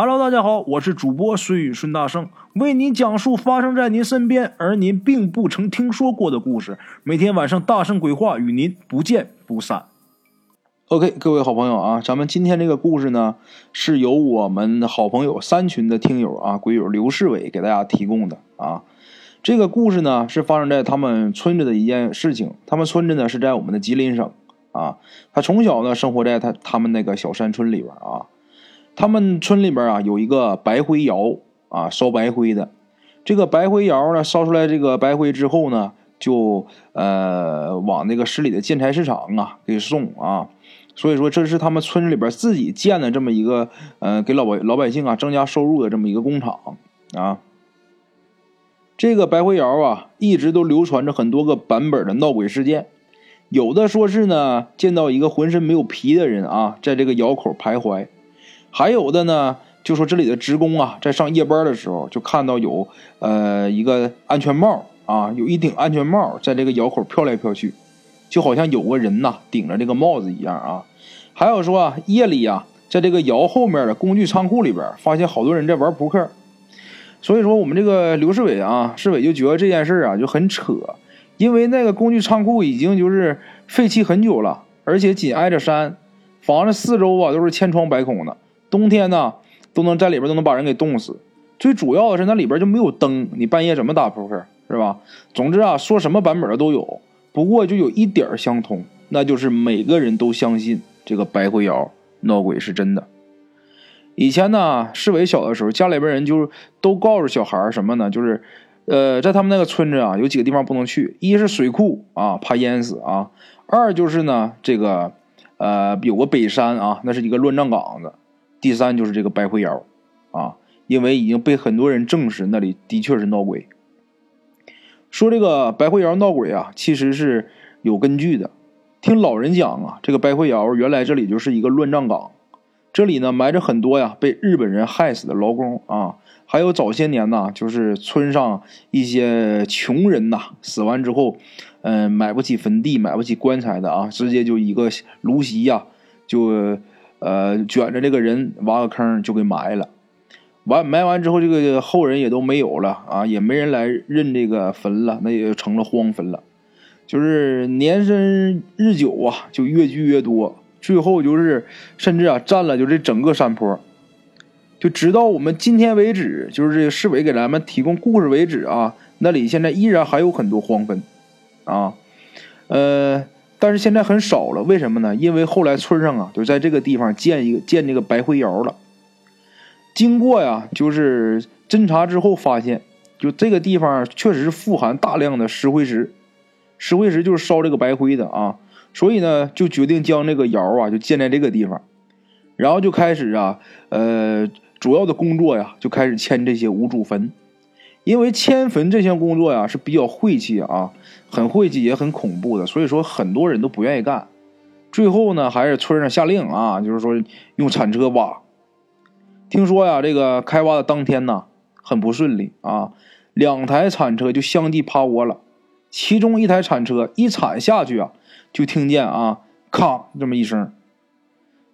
Hello，大家好，我是主播孙宇孙大圣，为您讲述发生在您身边而您并不曾听说过的故事。每天晚上大圣鬼话与您不见不散。OK，各位好朋友啊，咱们今天这个故事呢，是由我们好朋友三群的听友啊，鬼友刘世伟给大家提供的啊。这个故事呢，是发生在他们村子的一件事情。他们村子呢是在我们的吉林省啊。他从小呢生活在他他们那个小山村里边啊。他们村里边啊有一个白灰窑啊，烧白灰的。这个白灰窑呢，烧出来这个白灰之后呢，就呃往那个市里的建材市场啊给送啊。所以说，这是他们村里边自己建的这么一个呃，给老百老百姓啊增加收入的这么一个工厂啊。这个白灰窑啊，一直都流传着很多个版本的闹鬼事件。有的说是呢，见到一个浑身没有皮的人啊，在这个窑口徘徊。还有的呢，就说这里的职工啊，在上夜班的时候，就看到有呃一个安全帽啊，有一顶安全帽在这个窑口飘来飘去，就好像有个人呐顶着这个帽子一样啊。还有说啊，夜里呀，在这个窑后面的工具仓库里边，发现好多人在玩扑克。所以说，我们这个刘世伟啊，世伟就觉得这件事啊就很扯，因为那个工具仓库已经就是废弃很久了，而且紧挨着山，房子四周啊都是千疮百孔的。冬天呢，都能在里边都能把人给冻死。最主要的是那里边就没有灯，你半夜怎么打扑克是吧？总之啊，说什么版本的都有。不过就有一点相通，那就是每个人都相信这个白灰窑闹鬼是真的。以前呢，世伟小的时候，家里边人就是都告诉小孩什么呢？就是，呃，在他们那个村子啊，有几个地方不能去：一是水库啊，怕淹死啊；二就是呢，这个，呃，有个北山啊，那是一个乱葬岗子。第三就是这个白灰窑，啊，因为已经被很多人证实那里的确是闹鬼。说这个白灰窑闹鬼啊，其实是有根据的。听老人讲啊，这个白灰窑原来这里就是一个乱葬岗，这里呢埋着很多呀被日本人害死的劳工啊，还有早些年呐，就是村上一些穷人呐死完之后，嗯，买不起坟地，买不起棺材的啊，直接就一个芦席呀就。呃，卷着这个人挖个坑就给埋了，完埋完之后，这个后人也都没有了啊，也没人来认这个坟了，那也就成了荒坟了。就是年深日久啊，就越聚越多，最后就是甚至啊占了就这整个山坡，就直到我们今天为止，就是这个市委给咱们提供故事为止啊，那里现在依然还有很多荒坟啊，呃。但是现在很少了，为什么呢？因为后来村上啊，就在这个地方建一个建这个白灰窑了。经过呀，就是侦查之后发现，就这个地方确实富含大量的石灰石，石灰石就是烧这个白灰的啊。所以呢，就决定将这个窑啊就建在这个地方，然后就开始啊，呃，主要的工作呀就开始迁这些无主坟。因为迁坟这项工作呀是比较晦气啊，很晦气也很恐怖的，所以说很多人都不愿意干。最后呢，还是村上下令啊，就是说用铲车挖。听说呀，这个开挖的当天呢，很不顺利啊，两台铲车就相继趴窝了。其中一台铲车一铲下去啊，就听见啊，咔这么一声。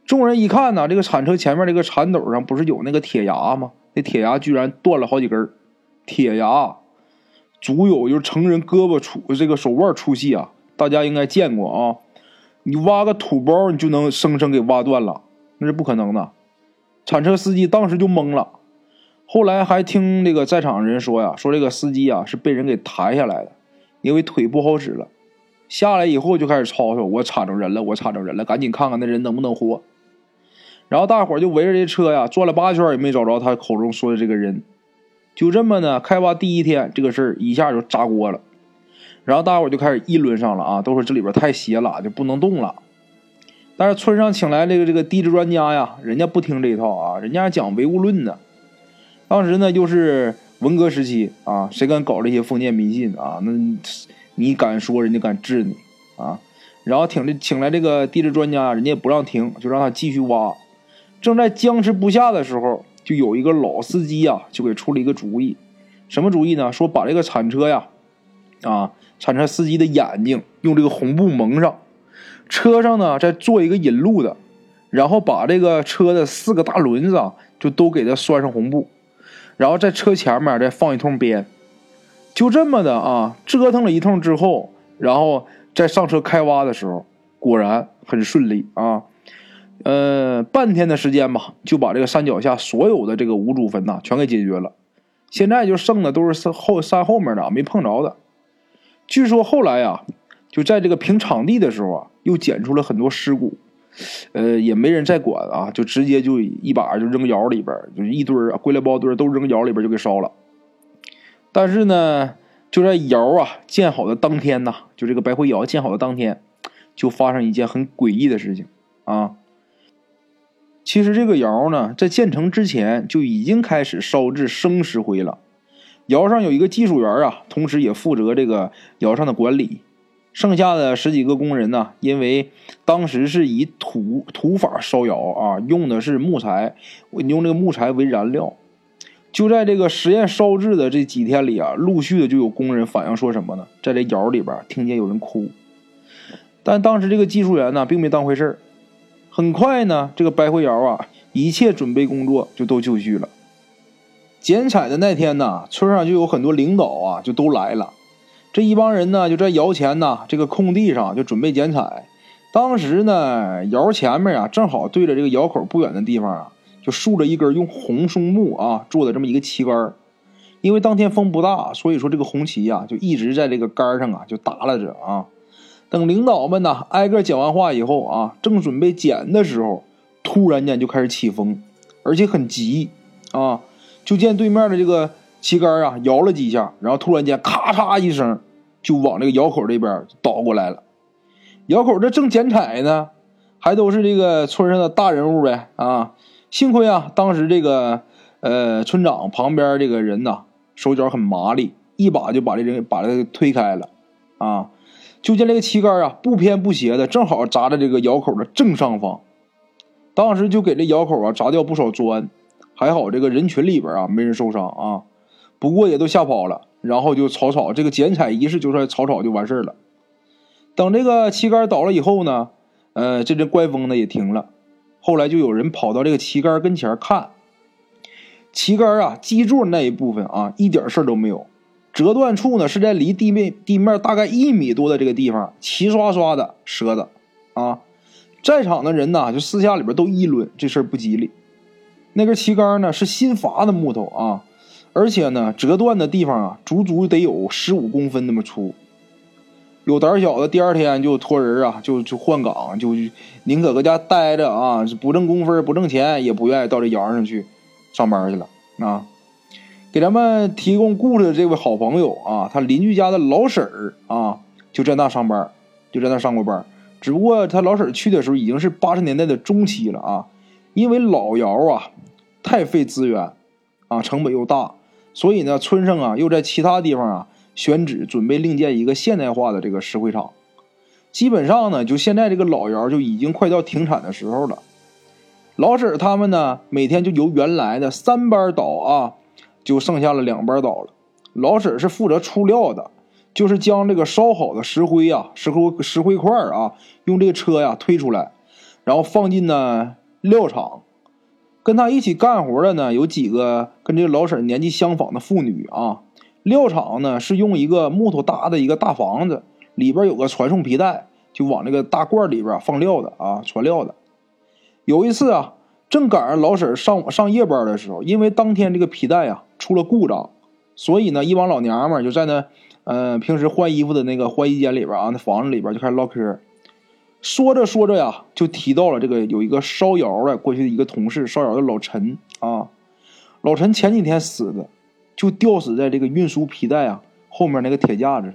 众人一看呢，这个铲车前面这个铲斗上不是有那个铁牙吗？那铁牙居然断了好几根。铁牙足有就是成人胳膊粗这个手腕粗细啊，大家应该见过啊。你挖个土包，你就能生生给挖断了，那是不可能的。铲车司机当时就懵了，后来还听这个在场的人说呀，说这个司机啊是被人给抬下来的，因为腿不好使了。下来以后就开始吵吵，我铲着人了，我铲着人了，赶紧看看那人能不能活。然后大伙就围着这车呀转了八圈，也没找着他口中说的这个人。就这么呢，开挖第一天，这个事儿一下就炸锅了，然后大伙就开始议论上了啊，都说这里边太邪了，就不能动了。但是村上请来这个这个地质专家呀，人家不听这一套啊，人家讲唯物论的。当时呢，就是文革时期啊，谁敢搞这些封建迷信啊？那你敢说，人家敢治你啊？然后请这请来这个地质专家，人家不让停，就让他继续挖。正在僵持不下的时候。就有一个老司机呀，就给出了一个主意，什么主意呢？说把这个铲车呀，啊，铲车司机的眼睛用这个红布蒙上，车上呢再做一个引路的，然后把这个车的四个大轮子啊，就都给他拴上红布，然后在车前面再放一通鞭，就这么的啊，折腾了一通之后，然后再上车开挖的时候，果然很顺利啊。呃，半天的时间吧，就把这个山脚下所有的这个无主坟呐全给解决了。现在就剩的都是山后山后面的没碰着的。据说后来呀，就在这个平场地的时候啊，又捡出了很多尸骨，呃，也没人再管啊，就直接就一把就扔窑里边，就是一堆儿归来包堆都扔窑里边就给烧了。但是呢，就在窑啊建好的当天呐，就这个白灰窑建好的当天，就发生一件很诡异的事情啊。其实这个窑呢，在建成之前就已经开始烧制生石灰了。窑上有一个技术员啊，同时也负责这个窑上的管理。剩下的十几个工人呢，因为当时是以土土法烧窑啊，用的是木材，用这个木材为燃料。就在这个实验烧制的这几天里啊，陆续的就有工人反映说什么呢？在这窑里边听见有人哭。但当时这个技术员呢，并没当回事儿。很快呢，这个白灰窑啊，一切准备工作就都就绪了。剪彩的那天呢，村上就有很多领导啊，就都来了。这一帮人呢，就在窑前呢这个空地上就准备剪彩。当时呢，窑前面啊，正好对着这个窑口不远的地方啊，就竖着一根用红松木啊做的这么一个旗杆因为当天风不大，所以说这个红旗呀，就一直在这个杆上啊就耷拉着啊。等领导们呢挨个讲完话以后啊，正准备剪的时候，突然间就开始起风，而且很急啊！就见对面的这个旗杆啊摇了几下，然后突然间咔嚓一声，就往这个窑口这边倒过来了。窑口这正剪彩呢，还都是这个村上的大人物呗啊！幸亏啊，当时这个呃村长旁边这个人呐手脚很麻利，一把就把这人把他给推开了啊！就见这个旗杆啊，不偏不斜的，正好砸在这个窑口的正上方。当时就给这窑口啊砸掉不少砖，还好这个人群里边啊没人受伤啊。不过也都吓跑了，然后就草草这个剪彩仪式就算草草就完事了。等这个旗杆倒了以后呢，呃，这阵怪风呢也停了。后来就有人跑到这个旗杆跟前看，旗杆啊基座那一部分啊一点事儿都没有。折断处呢，是在离地面地面大概一米多的这个地方，齐刷刷的折的，啊，在场的人呢，就私下里边都议论这事儿不吉利。那根旗杆呢是新伐的木头啊，而且呢，折断的地方啊，足足得有十五公分那么粗。有胆小的，第二天就托人啊，就就换岗，就宁可搁家待着啊，不挣工分不挣钱，也不愿意到这窑上去上班去了啊。给咱们提供故事的这位好朋友啊，他邻居家的老婶儿啊，就在那上班，就在那上过班。只不过他老婶儿去的时候已经是八十年代的中期了啊，因为老窑啊太费资源啊，成本又大，所以呢，村上啊又在其他地方啊选址准备另建一个现代化的这个石灰厂。基本上呢，就现在这个老窑就已经快到停产的时候了。老婶儿他们呢，每天就由原来的三班倒啊。就剩下了两班倒了，老婶是负责出料的，就是将这个烧好的石灰啊、石灰石灰块啊，用这个车呀推出来，然后放进呢料场。跟他一起干活的呢，有几个跟这个老婶年纪相仿的妇女啊。料场呢是用一个木头搭的一个大房子，里边有个传送皮带，就往那个大罐里边放料的啊，传料的。有一次啊。正赶上老婶上上夜班的时候，因为当天这个皮带啊出了故障，所以呢，一帮老娘们就在那，呃，平时换衣服的那个换衣间里边啊，那房子里边就开始唠嗑。说着说着呀，就提到了这个有一个烧窑的过去的一个同事，烧窑的老陈啊。老陈前几天死的，就吊死在这个运输皮带啊后面那个铁架子上。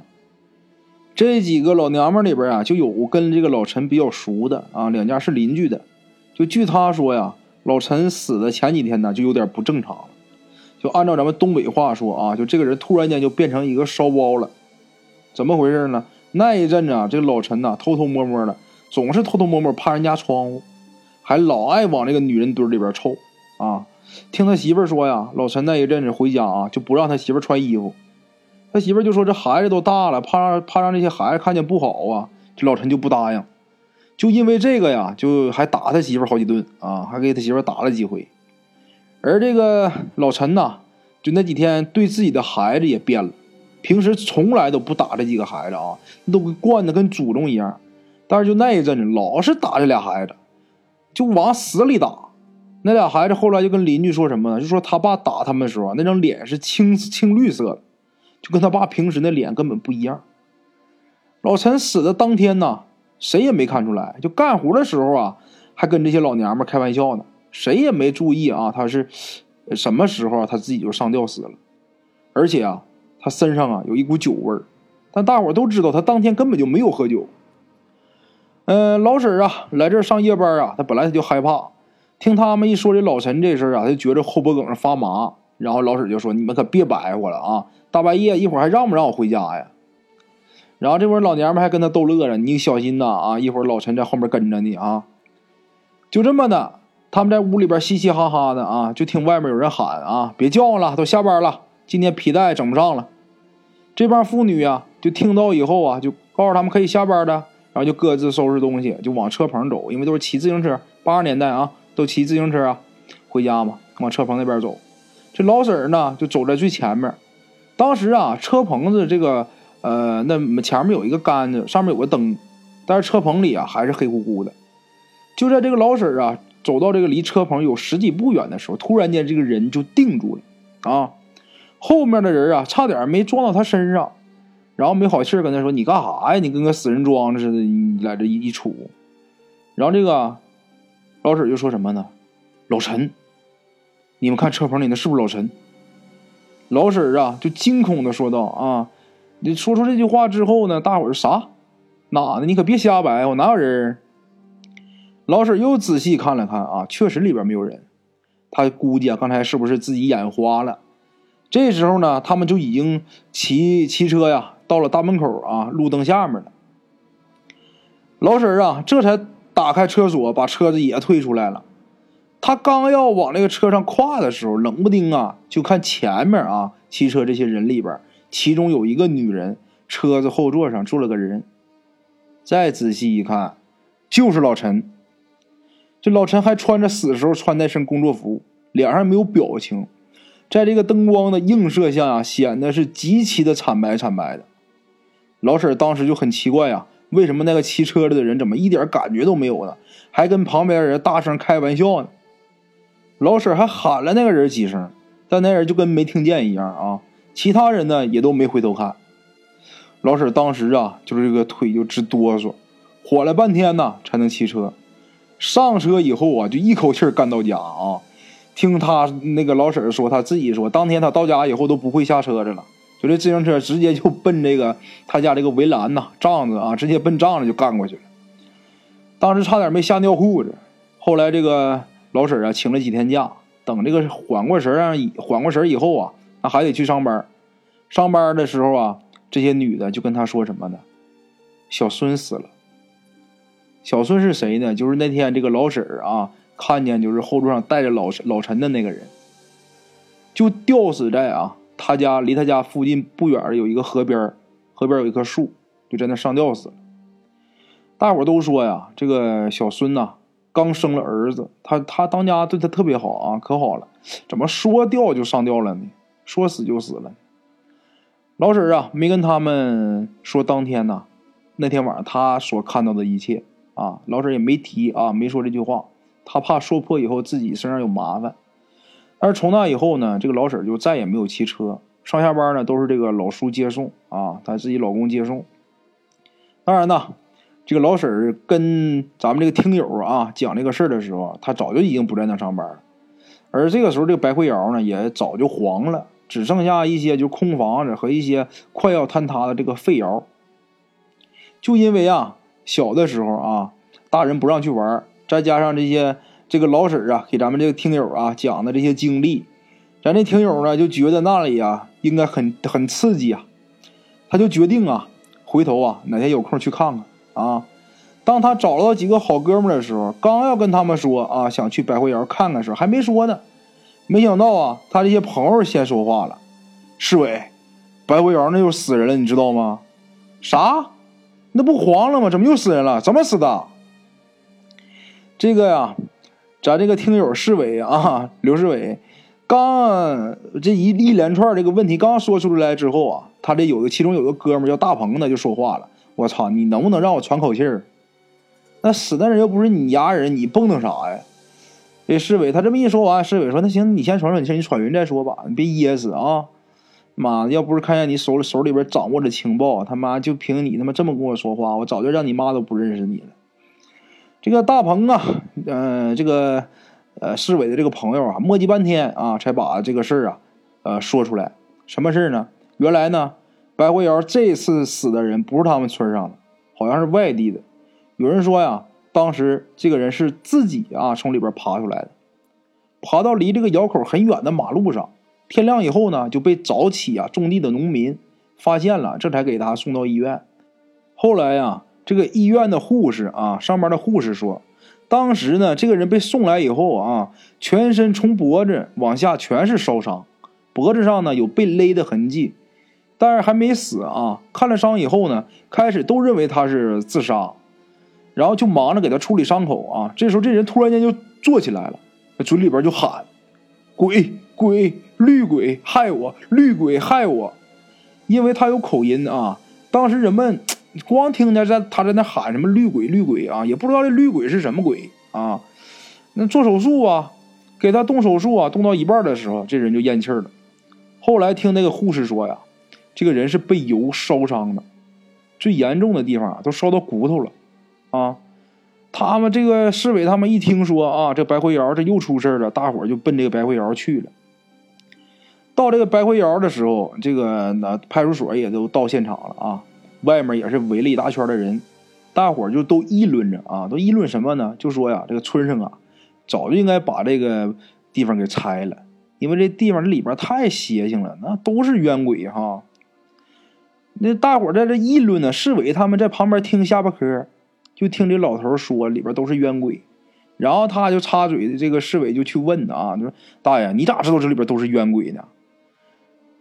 这几个老娘们里边啊，就有跟这个老陈比较熟的啊，两家是邻居的。就据他说呀。老陈死的前几天呢，就有点不正常了。就按照咱们东北话说啊，就这个人突然间就变成一个烧包了。怎么回事呢？那一阵子啊，这个老陈呐，偷偷摸摸的，总是偷偷摸摸趴人家窗户，还老爱往那个女人堆里边凑啊。听他媳妇说呀，老陈那一阵子回家啊，就不让他媳妇穿衣服。他媳妇就说：“这孩子都大了，怕让怕让这些孩子看见不好啊。”这老陈就不答应。就因为这个呀，就还打他媳妇好几顿啊，还给他媳妇打了几回。而这个老陈呢，就那几天对自己的孩子也变了，平时从来都不打这几个孩子啊，都惯的跟祖宗一样。但是就那一阵子，老是打这俩孩子，就往死里打。那俩孩子后来就跟邻居说什么呢？就说他爸打他们的时候，那张脸是青青绿色的，就跟他爸平时那脸根本不一样。老陈死的当天呢，谁也没看出来，就干活的时候啊，还跟这些老娘们开玩笑呢，谁也没注意啊，他是什么时候他自己就上吊死了，而且啊，他身上啊有一股酒味儿，但大伙都知道他当天根本就没有喝酒。嗯，老婶啊，来这上夜班啊，他本来他就害怕，听他们一说这老陈这事儿啊，他就觉着后脖梗上发麻。然后老婶就说：“你们可别白活了啊，大半夜一会儿还让不让我回家呀？”然后这会儿老娘们还跟他逗乐着：“你小心呐啊，一会儿老陈在后面跟着你啊。”就这么的，他们在屋里边嘻嘻哈哈的啊，就听外面有人喊：“啊，别叫了，都下班了，今天皮带整不上了。”这帮妇女呀，就听到以后啊，就告诉他们可以下班的。然后就各自收拾东西，就往车棚走，因为都是骑自行车。八十年代啊，都骑自行车啊，回家嘛，往车棚那边走。这老婶儿呢，就走在最前面。当时啊，车棚子这个呃，那前面有一个杆子，上面有个灯，但是车棚里啊还是黑乎乎的。就在这个老婶啊走到这个离车棚有十几步远的时候，突然间这个人就定住了啊，后面的人啊差点没撞到他身上。然后没好气跟他说：“你干啥呀？你跟个死人装似的，你来这一一杵。”然后这个老婶就说什么呢？“老陈，你们看车棚里那是不是老陈？”老婶啊就惊恐的说道：“啊，你说出这句话之后呢，大伙儿啥？哪呢？你可别瞎白，我哪有人？”老婶又仔细看了看啊，确实里边没有人。他估计啊，刚才是不是自己眼花了？这时候呢，他们就已经骑骑车呀。到了大门口啊，路灯下面了。老婶儿啊，这才打开车锁，把车子也推出来了。他刚要往那个车上跨的时候，冷不丁啊，就看前面啊，骑车这些人里边，其中有一个女人，车子后座上坐了个人。再仔细一看，就是老陈。这老陈还穿着死时候穿那身工作服，脸上没有表情，在这个灯光的映射下啊，显得是极其的惨白惨白的。老婶当时就很奇怪呀，为什么那个骑车的人怎么一点感觉都没有呢？还跟旁边人大声开玩笑呢？老婶还喊了那个人几声，但那人就跟没听见一样啊。其他人呢也都没回头看。老婶当时啊，就是这个腿就直哆嗦，缓了半天呢才能骑车。上车以后啊，就一口气干到家啊。听他那个老婶说，他自己说，当天他到家以后都不会下车子了。就这自行车直接就奔这个他家这个围栏呐、帐子啊，直接奔帐子就干过去了。当时差点没吓尿裤子。后来这个老婶啊，请了几天假，等这个缓过神儿缓过神以后啊，那还得去上班。上班的时候啊，这些女的就跟他说什么呢？小孙死了。小孙是谁呢？就是那天这个老婶儿啊，看见就是后座上带着老老陈的那个人，就吊死在啊。他家离他家附近不远有一个河边河边有一棵树，就在那上吊死了。大伙都说呀，这个小孙呐刚生了儿子，他他当家对他特别好啊，可好了，怎么说掉就上吊了呢？说死就死了。老婶啊没跟他们说当天呐，那天晚上他所看到的一切啊，老婶也没提啊，没说这句话，他怕说破以后自己身上有麻烦。但是从那以后呢，这个老婶就再也没有骑车，上下班呢都是这个老叔接送啊，她自己老公接送。当然呢，这个老婶跟咱们这个听友啊讲这个事儿的时候，她早就已经不在那上班了。而这个时候，这个白灰窑呢也早就黄了，只剩下一些就空房子和一些快要坍塌的这个废窑。就因为啊，小的时候啊，大人不让去玩，再加上这些。这个老婶啊，给咱们这个听友啊讲的这些经历，咱这听友呢就觉得那里啊应该很很刺激啊，他就决定啊回头啊哪天有空去看看啊。当他找到几个好哥们的时候，刚要跟他们说啊想去百汇窑看看时候，还没说呢，没想到啊他这些朋友先说话了：“市委，百会窑那又死人了，你知道吗？”“啥？那不黄了吗？怎么又死人了？怎么死的？”这个呀。咱这个听友市委啊，刘市委刚这一一连串这个问题刚说出来之后啊，他这有个其中有个哥们叫大鹏的就说话了：“我操，你能不能让我喘口气儿？那死的人又不是你家人，你蹦跶啥呀？”这市委他这么一说完，市委说：“那行，你先喘喘气，你喘匀再说吧，你别噎死啊！妈的，要不是看见你手里手里边掌握着情报，他妈就凭你他妈这么跟我说话，我早就让你妈都不认识你了。”这个大鹏啊，嗯，这个。呃，市委的这个朋友啊，磨叽半天啊，才把这个事儿啊，呃，说出来。什么事儿呢？原来呢，白灰瑶这次死的人不是他们村上的，好像是外地的。有人说呀，当时这个人是自己啊从里边爬出来的，爬到离这个窑口很远的马路上。天亮以后呢，就被早起啊种地的农民发现了，这才给他送到医院。后来呀，这个医院的护士啊，上班的护士说。当时呢，这个人被送来以后啊，全身从脖子往下全是烧伤，脖子上呢有被勒的痕迹，但是还没死啊。看了伤以后呢，开始都认为他是自杀，然后就忙着给他处理伤口啊。这时候这人突然间就坐起来了，嘴里边就喊：“鬼鬼绿鬼害我，绿鬼害我！”因为他有口音啊，当时人们。光听见在他在那喊什么绿鬼绿鬼啊，也不知道这绿鬼是什么鬼啊。那做手术啊，给他动手术啊，动到一半的时候，这人就咽气了。后来听那个护士说呀，这个人是被油烧伤的，最严重的地方都烧到骨头了啊。他们这个市委他们一听说啊，这白灰窑这又出事了，大伙就奔这个白灰窑去了。到这个白灰窑的时候，这个那派出所也都到现场了啊。外面也是围了一大圈的人，大伙就都议论着啊，都议论什么呢？就说呀，这个村上啊，早就应该把这个地方给拆了，因为这地方这里边太邪性了，那都是冤鬼哈。那大伙在这议论呢，市委他们在旁边听下巴嗑，就听这老头说里边都是冤鬼，然后他就插嘴的，这个市委就去问啊，就说大爷，你咋知道这里边都是冤鬼呢？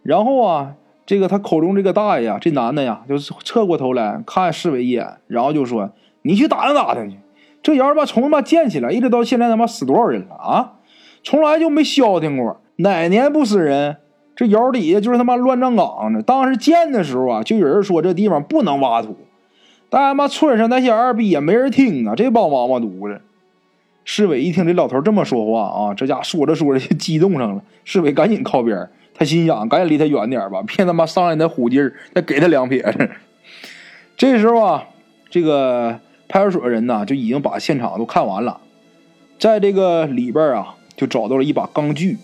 然后啊。这个他口中这个大爷呀，这男的呀，就是侧过头来看市委一眼，然后就说：“你去打听打听去，这窑吧从他妈建起来一直到现在他妈死多少人了啊？从来就没消停过，哪年不死人？这窑底下就是他妈乱葬岗呢。当时建的时候啊，就有人说这地方不能挖土，但他妈村上那些二逼也没人听啊，这帮王八犊子。”市委一听这老头这么说话啊，这家说着说着就激动上了，市委赶紧靠边。他心想：赶紧离他远点吧，别他妈上来那虎劲儿，再给他两撇子。这时候啊，这个派出所人呢就已经把现场都看完了，在这个里边啊，就找到了一把钢锯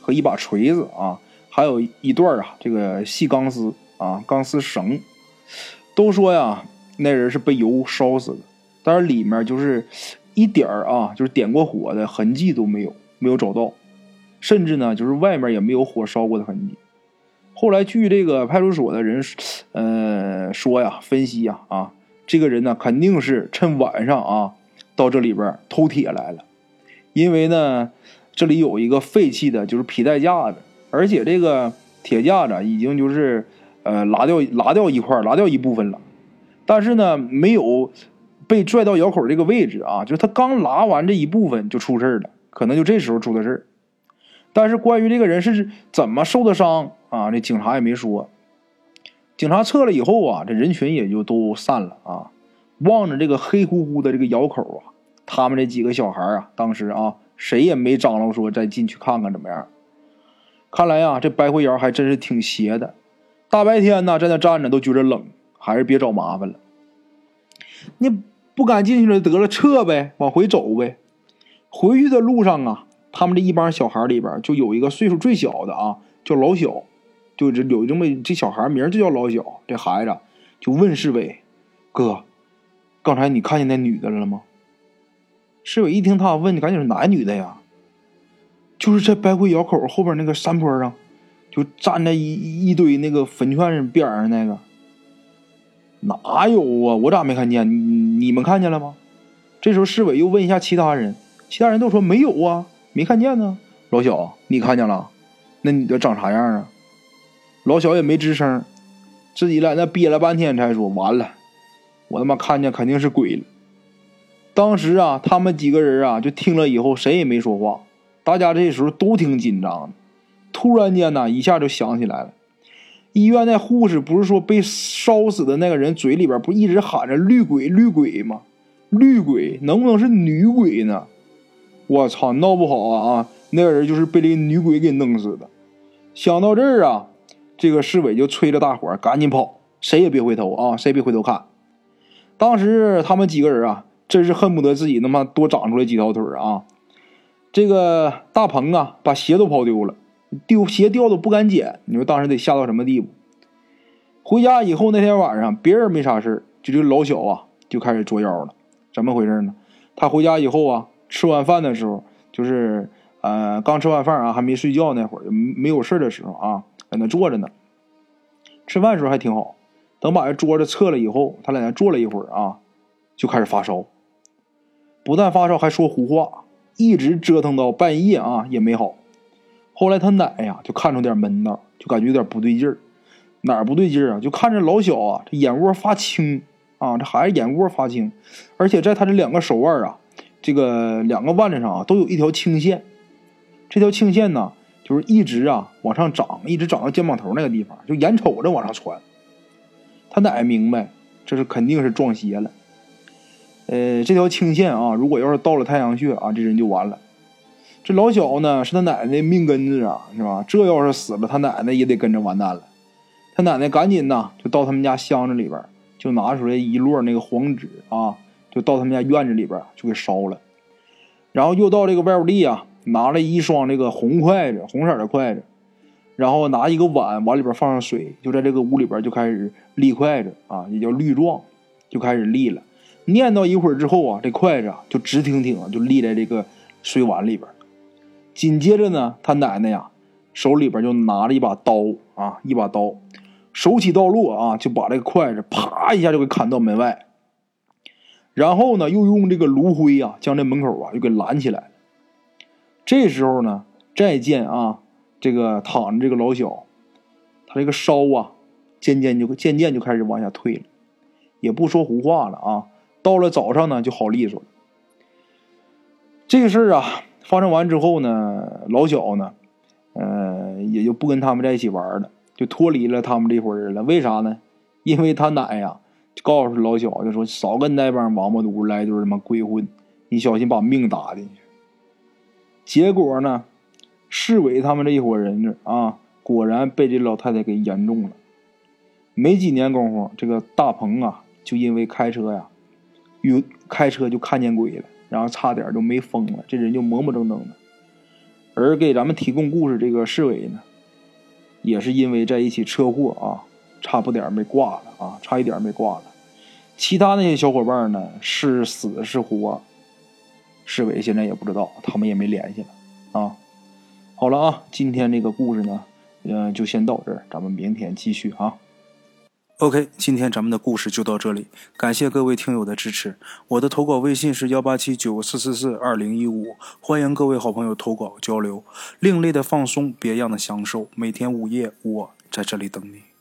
和一把锤子啊，还有一段啊这个细钢丝啊钢丝绳。都说呀，那人是被油烧死的，但是里面就是一点儿啊，就是点过火的痕迹都没有，没有找到。甚至呢，就是外面也没有火烧过的痕迹。后来据这个派出所的人，呃说呀，分析呀，啊，这个人呢肯定是趁晚上啊到这里边偷铁来了，因为呢这里有一个废弃的，就是皮带架子，而且这个铁架子已经就是呃拉掉拉掉一块，拉掉一部分了，但是呢没有被拽到窑口这个位置啊，就是他刚拉完这一部分就出事了，可能就这时候出的事。但是关于这个人是怎么受的伤啊？这警察也没说。警察撤了以后啊，这人群也就都散了啊。望着这个黑乎乎的这个窑口啊，他们这几个小孩啊，当时啊，谁也没张罗说再进去看看怎么样。看来呀，这白灰窑还真是挺邪的。大白天呢，在那站着都觉得冷，还是别找麻烦了。你不敢进去了，得了，撤呗，往回走呗。回去的路上啊。他们这一帮小孩里边，就有一个岁数最小的啊，叫老小，就这有这么这小孩名就叫老小。这孩子就问侍卫：“哥，刚才你看见那女的了吗？”侍卫一听他问，赶紧是男女的呀？”就是在白灰窑口后边那个山坡上，就站在一一堆那个坟圈边上那个。哪有啊？我咋没看见？你们看见了吗？这时候市委又问一下其他人，其他人都说没有啊。没看见呢，老小，你看见了？那女的长啥样啊？老小也没吱声，自己在那憋了半天才说：“完了，我他妈看见肯定是鬼了。”当时啊，他们几个人啊就听了以后，谁也没说话。大家这时候都挺紧张的，突然间呢，一下就想起来了，医院那护士不是说被烧死的那个人嘴里边不一直喊着“绿鬼，绿鬼”吗？绿鬼能不能是女鬼呢？我操，闹不好啊啊，那个人就是被这个女鬼给弄死的。想到这儿啊，这个市委就催着大伙赶紧跑，谁也别回头啊，谁也别回头看。当时他们几个人啊，真是恨不得自己他妈多长出来几条腿啊！这个大鹏啊，把鞋都跑丢了，丢鞋掉都不敢捡。你说当时得吓到什么地步？回家以后那天晚上，别人没啥事就这老小啊就开始作妖了。怎么回事呢？他回家以后啊，吃完饭的时候，就是呃刚吃完饭啊，还没睡觉那会儿，没有事的时候啊，在那坐着呢。吃饭时候还挺好。等把这桌子撤了以后，他在那坐了一会儿啊，就开始发烧。不但发烧，还说胡话，一直折腾到半夜啊也没好。后来他奶呀就看出点门道，就感觉有点不对劲儿。哪儿不对劲儿啊？就看着老小啊，这眼窝发青啊，这孩子眼窝发青，而且在他这两个手腕啊，这个两个腕子上啊，都有一条青线。这条青线呢，就是一直啊往上长，一直长到肩膀头那个地方，就眼瞅着往上窜。他奶明白，这是肯定是撞邪了。呃，这条青线啊，如果要是到了太阳穴啊，这人就完了。这老小呢，是他奶奶的命根子啊，是吧？这要是死了，他奶奶也得跟着完蛋了。他奶奶赶紧呐，就到他们家箱子里边，就拿出来一摞那个黄纸啊，就到他们家院子里边就给烧了。然后又到这个外屋地啊，拿了一双这个红筷子，红色的筷子。然后拿一个碗，碗里边放上水，就在这个屋里边就开始立筷子啊，也叫立状，就开始立了。念叨一会儿之后啊，这筷子啊就直挺挺就立在这个水碗里边。紧接着呢，他奶奶呀手里边就拿着一把刀啊，一把刀，手起刀落啊，就把这个筷子啪一下就给砍到门外。然后呢，又用这个炉灰啊将这门口啊又给拦起来。这时候呢，再见啊。这个躺着这个老小，他这个烧啊，渐渐就渐渐就开始往下退了，也不说胡话了啊。到了早上呢，就好利索了。这个事儿啊，发生完之后呢，老小呢，呃，也就不跟他们在一起玩了，就脱离了他们这伙人了。为啥呢？因为他奶呀，就告诉老小，就说少跟那帮王八犊来对他妈鬼混，你小心把命搭进去。结果呢？市委他们这一伙人啊，果然被这老太太给言中了。没几年功夫，这个大鹏啊，就因为开车呀，有开车就看见鬼了，然后差点就没疯了，这人就磨磨蹭蹭的。而给咱们提供故事这个市委呢，也是因为在一起车祸啊，差不点没挂了啊，差一点没挂了。其他那些小伙伴呢，是死是活，市委现在也不知道，他们也没联系了啊。好了啊，今天这个故事呢，嗯，就先到这儿，咱们明天继续啊。OK，今天咱们的故事就到这里，感谢各位听友的支持。我的投稿微信是幺八七九四四四二零一五，欢迎各位好朋友投稿交流。另类的放松，别样的享受，每天午夜我在这里等你。